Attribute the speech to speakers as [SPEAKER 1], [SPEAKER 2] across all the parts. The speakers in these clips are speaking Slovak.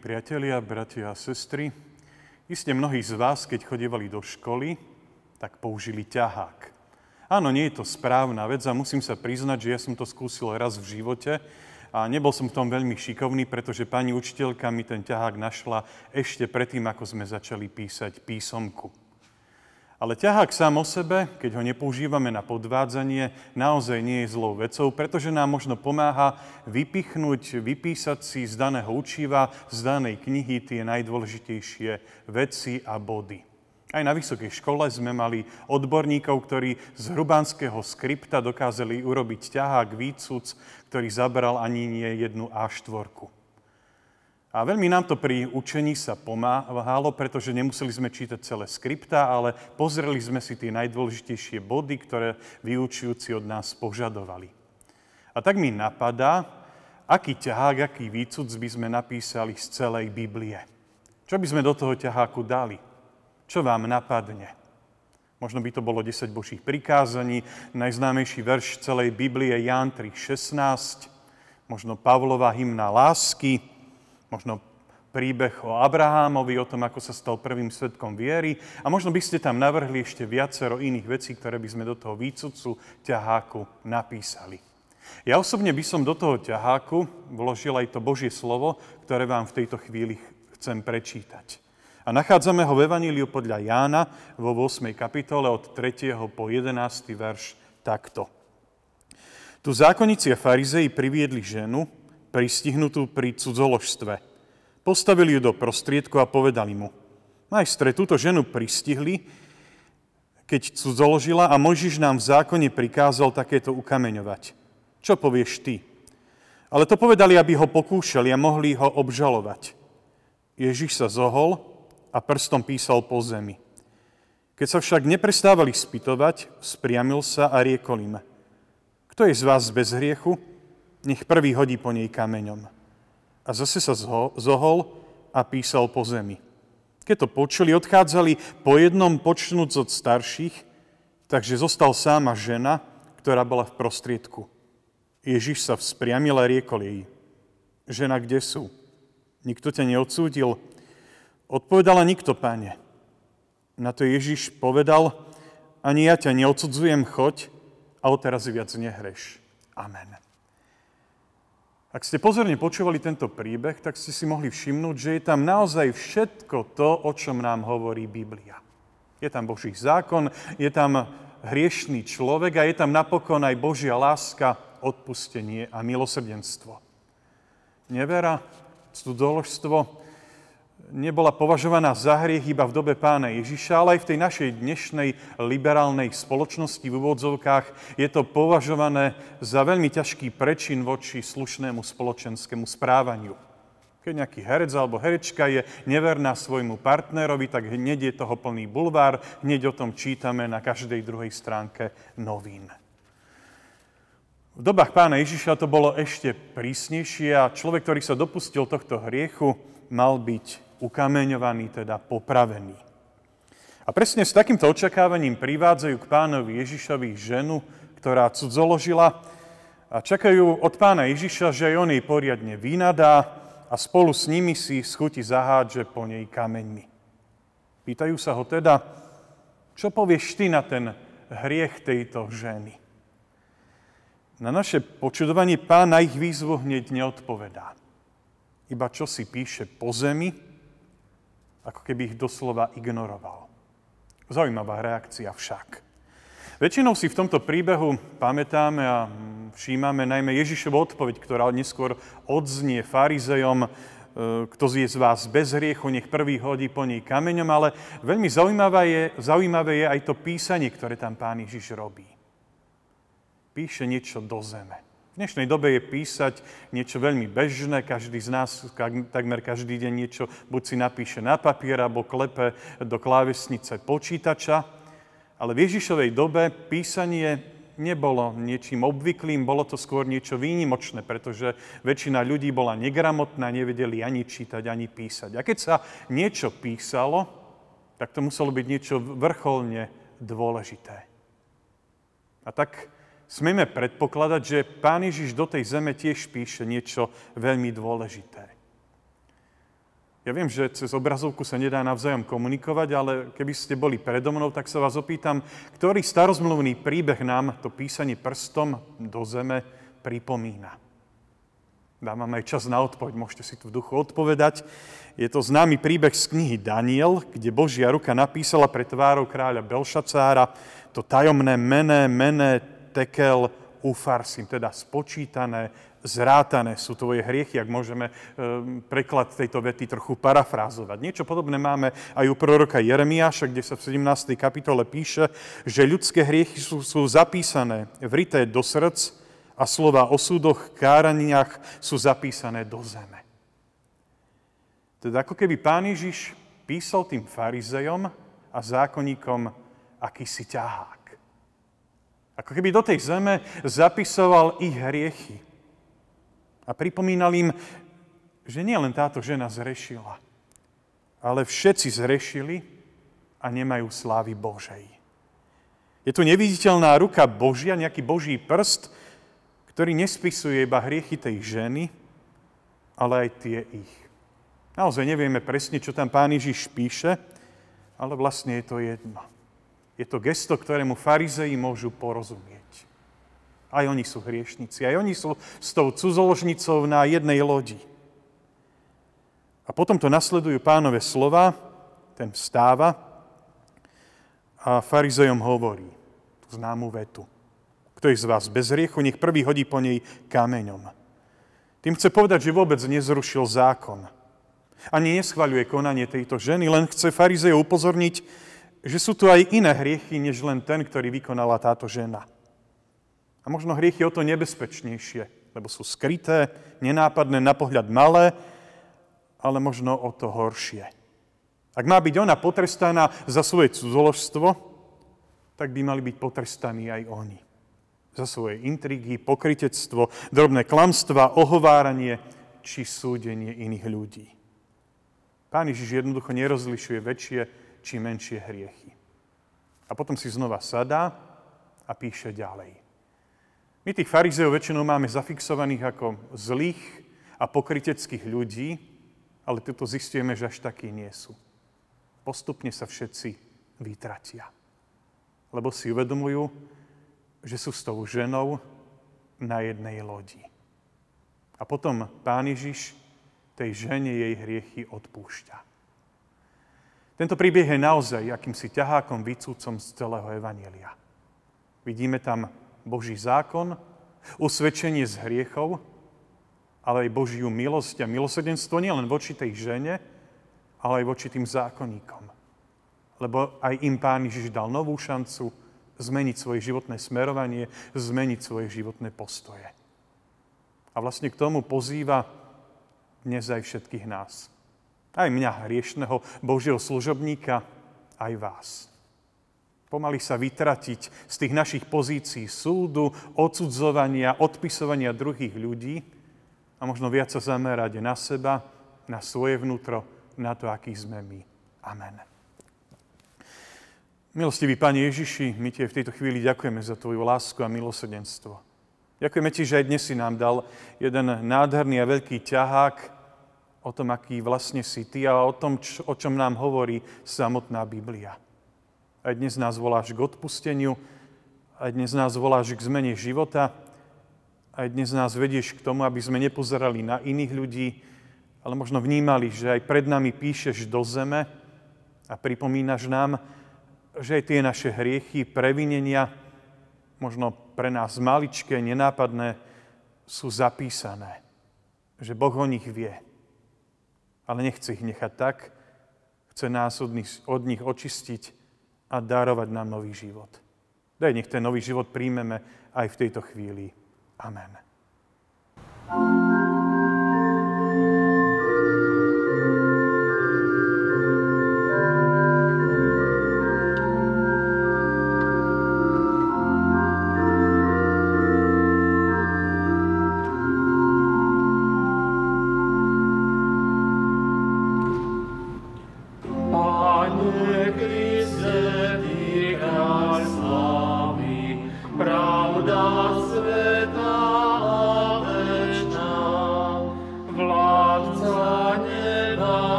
[SPEAKER 1] priatelia, bratia a sestry, iste mnohí z vás, keď chodievali do školy, tak použili ťahák. Áno, nie je to správna vec a musím sa priznať, že ja som to skúsil raz v živote a nebol som v tom veľmi šikovný, pretože pani učiteľka mi ten ťahák našla ešte predtým, ako sme začali písať písomku. Ale ťahák sám o sebe, keď ho nepoužívame na podvádzanie, naozaj nie je zlou vecou, pretože nám možno pomáha vypichnúť, vypísať si z daného učiva, z danej knihy tie najdôležitejšie veci a body. Aj na vysokej škole sme mali odborníkov, ktorí z hrubánskeho skripta dokázali urobiť ťahák, výcuc, ktorý zabral ani nie jednu A4. A veľmi nám to pri učení sa pomáhalo, pretože nemuseli sme čítať celé skripta, ale pozreli sme si tie najdôležitejšie body, ktoré vyučujúci od nás požadovali. A tak mi napadá, aký ťahák, aký výcud by sme napísali z celej Biblie. Čo by sme do toho ťaháku dali? Čo vám napadne? Možno by to bolo 10 božích prikázaní, najznámejší verš celej Biblie Ján 3.16, možno Pavlova hymna lásky, možno príbeh o Abrahámovi, o tom, ako sa stal prvým svetkom viery a možno by ste tam navrhli ešte viacero iných vecí, ktoré by sme do toho výcudcu ťaháku napísali. Ja osobne by som do toho ťaháku vložil aj to Božie slovo, ktoré vám v tejto chvíli chcem prečítať. A nachádzame ho v Evaníliu podľa Jána vo 8. kapitole od 3. po 11. verš takto. Tu zákonníci a farizei priviedli ženu, pristihnutú pri cudzoložstve. Postavili ju do prostriedku a povedali mu, majstre, túto ženu pristihli, keď cudzoložila a Mojžiš nám v zákone prikázal takéto ukameňovať. Čo povieš ty? Ale to povedali, aby ho pokúšali a mohli ho obžalovať. Ježiš sa zohol a prstom písal po zemi. Keď sa však neprestávali spytovať, spriamil sa a riekol im, kto je z vás bez hriechu, nech prvý hodí po nej kameňom. A zase sa zohol a písal po zemi. Keď to počuli, odchádzali po jednom počnúc od starších, takže zostal sám a žena, ktorá bola v prostriedku. Ježiš sa vzpriamil a riekol jej, žena, kde sú? Nikto ťa neodsúdil? Odpovedala nikto, páne. Na to Ježiš povedal, ani ja ťa neodsudzujem, choď a odteraz viac nehreš. Amen. Ak ste pozorne počúvali tento príbeh, tak ste si mohli všimnúť, že je tam naozaj všetko to, o čom nám hovorí Biblia. Je tam Boží zákon, je tam hriešný človek a je tam napokon aj Božia láska, odpustenie a milosrdenstvo. Nevera, cudzoložstvo, nebola považovaná za hriech iba v dobe pána Ježiša, ale aj v tej našej dnešnej liberálnej spoločnosti v úvodzovkách je to považované za veľmi ťažký prečin voči slušnému spoločenskému správaniu. Keď nejaký herec alebo herečka je neverná svojmu partnerovi, tak hneď je toho plný bulvár, hneď o tom čítame na každej druhej stránke novín. V dobách pána Ježiša to bolo ešte prísnejšie a človek, ktorý sa dopustil tohto hriechu, mal byť ukameňovaný, teda popravený. A presne s takýmto očakávaním privádzajú k pánovi Ježišovi ženu, ktorá cudzoložila a čakajú od pána Ježiša, že on jej poriadne vynadá a spolu s nimi si schuti zahádže po nej kameňmi. Pýtajú sa ho teda, čo povieš ty na ten hriech tejto ženy? Na naše počudovanie pán na ich výzvu hneď neodpovedá. Iba čo si píše po zemi, ako keby ich doslova ignoroval. Zaujímavá reakcia však. Väčšinou si v tomto príbehu pamätáme a všímame najmä Ježišovu odpoveď, ktorá neskôr odznie farizejom, e, kto je z vás bez hriechu, nech prvý hodí po nej kameňom, ale veľmi zaujímavé je, zaujímavé je aj to písanie, ktoré tam pán Ježiš robí. Píše niečo do zeme. V dnešnej dobe je písať niečo veľmi bežné, každý z nás, takmer každý deň niečo buď si napíše na papier, alebo klepe do klávesnice počítača. Ale v Ježišovej dobe písanie nebolo niečím obvyklým, bolo to skôr niečo výnimočné, pretože väčšina ľudí bola negramotná, nevedeli ani čítať, ani písať. A keď sa niečo písalo, tak to muselo byť niečo vrcholne dôležité. A tak smieme predpokladať, že Pán Ježiš do tej zeme tiež píše niečo veľmi dôležité. Ja viem, že cez obrazovku sa nedá navzájom komunikovať, ale keby ste boli predo mnou, tak sa vás opýtam, ktorý starozmluvný príbeh nám to písanie prstom do zeme pripomína. Dám aj čas na odpoveď, môžete si tu v duchu odpovedať. Je to známy príbeh z knihy Daniel, kde Božia ruka napísala pre tvárou kráľa Belšacára to tajomné mene, mene, tekel, ufarsim, teda spočítané, zrátané sú tvoje hriechy, ak môžeme e, preklad tejto vety trochu parafrázovať. Niečo podobné máme aj u proroka Jeremiáša, kde sa v 17. kapitole píše, že ľudské hriechy sú, sú zapísané, vrité do srdc a slova o súdoch, káraniach sú zapísané do zeme. Teda ako keby pán Ježiš písal tým farizejom a zákonníkom akýsi ťahák. Ako keby do tej zeme zapisoval ich hriechy. A pripomínal im, že nie len táto žena zrešila, ale všetci zrešili a nemajú slávy Božej. Je tu neviditeľná ruka Božia, nejaký Boží prst, ktorý nespisuje iba hriechy tej ženy, ale aj tie ich. Naozaj nevieme presne, čo tam pán Ježiš píše, ale vlastne je to jedno. Je to gesto, ktorému farizeji môžu porozumieť. Aj oni sú hriešnici, aj oni sú s tou cudzoložnicou na jednej lodi. A potom to nasledujú pánové slova, ten vstáva a farizejom hovorí tú známu vetu. Kto je z vás bez hriechu, nech prvý hodí po nej kameňom. Tým chce povedať, že vôbec nezrušil zákon. Ani neschvaľuje konanie tejto ženy, len chce farizejov upozorniť, že sú tu aj iné hriechy, než len ten, ktorý vykonala táto žena. A možno hriechy o to nebezpečnejšie, lebo sú skryté, nenápadné, na pohľad malé, ale možno o to horšie. Ak má byť ona potrestaná za svoje cudzoložstvo, tak by mali byť potrestaní aj oni. Za svoje intrigy, pokritectvo, drobné klamstva, ohováranie či súdenie iných ľudí. Pán Ježiš jednoducho nerozlišuje väčšie či menšie hriechy. A potom si znova sadá a píše ďalej. My tých farizeov väčšinou máme zafixovaných ako zlých a pokryteckých ľudí, ale tuto zistujeme, že až takí nie sú. Postupne sa všetci vytratia. Lebo si uvedomujú, že sú s tou ženou na jednej lodi. A potom Pán Ježiš tej žene jej hriechy odpúšťa. Tento príbeh je naozaj akýmsi ťahákom, vycúcom z celého Evanielia. Vidíme tam Boží zákon, usvedčenie z hriechov, ale aj Božiu milosť a milosedenstvo nielen voči tej žene, ale aj voči tým zákonníkom. Lebo aj im Pán Ježiš dal novú šancu zmeniť svoje životné smerovanie, zmeniť svoje životné postoje. A vlastne k tomu pozýva dnes aj všetkých nás. Aj mňa, hriešného Božieho služobníka, aj vás. Pomaly sa vytratiť z tých našich pozícií súdu, odsudzovania, odpisovania druhých ľudí a možno viac sa zamerať na seba, na svoje vnútro, na to, aký sme my. Amen. Milostivý Pane Ježiši, my Ti v tejto chvíli ďakujeme za Tvoju lásku a milosedenstvo. Ďakujeme Ti, že aj dnes si nám dal jeden nádherný a veľký ťahák, o tom, aký vlastne si ty a o tom, čo, o čom nám hovorí samotná Biblia. Aj dnes nás voláš k odpusteniu, aj dnes nás voláš k zmene života, aj dnes nás vedieš k tomu, aby sme nepozerali na iných ľudí, ale možno vnímali, že aj pred nami píšeš do zeme a pripomínaš nám, že aj tie naše hriechy, previnenia, možno pre nás maličké, nenápadné, sú zapísané. Že Boh o nich vie ale nechce ich nechať tak. Chce nás od nich, od nich očistiť a darovať nám nový život. Daj, nech ten nový život príjmeme aj v tejto chvíli. Amen. thank you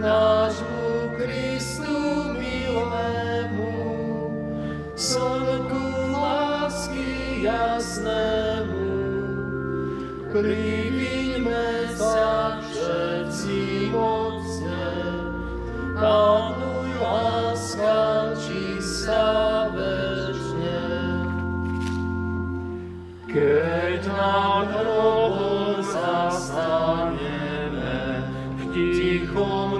[SPEAKER 2] nášmu Kristu milému, slnku lásky jasnému. Priviňme sa všetci mocne, Pánuj láska čistá večne. Keď nám hrobom zastaneme, v tichom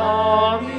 [SPEAKER 2] come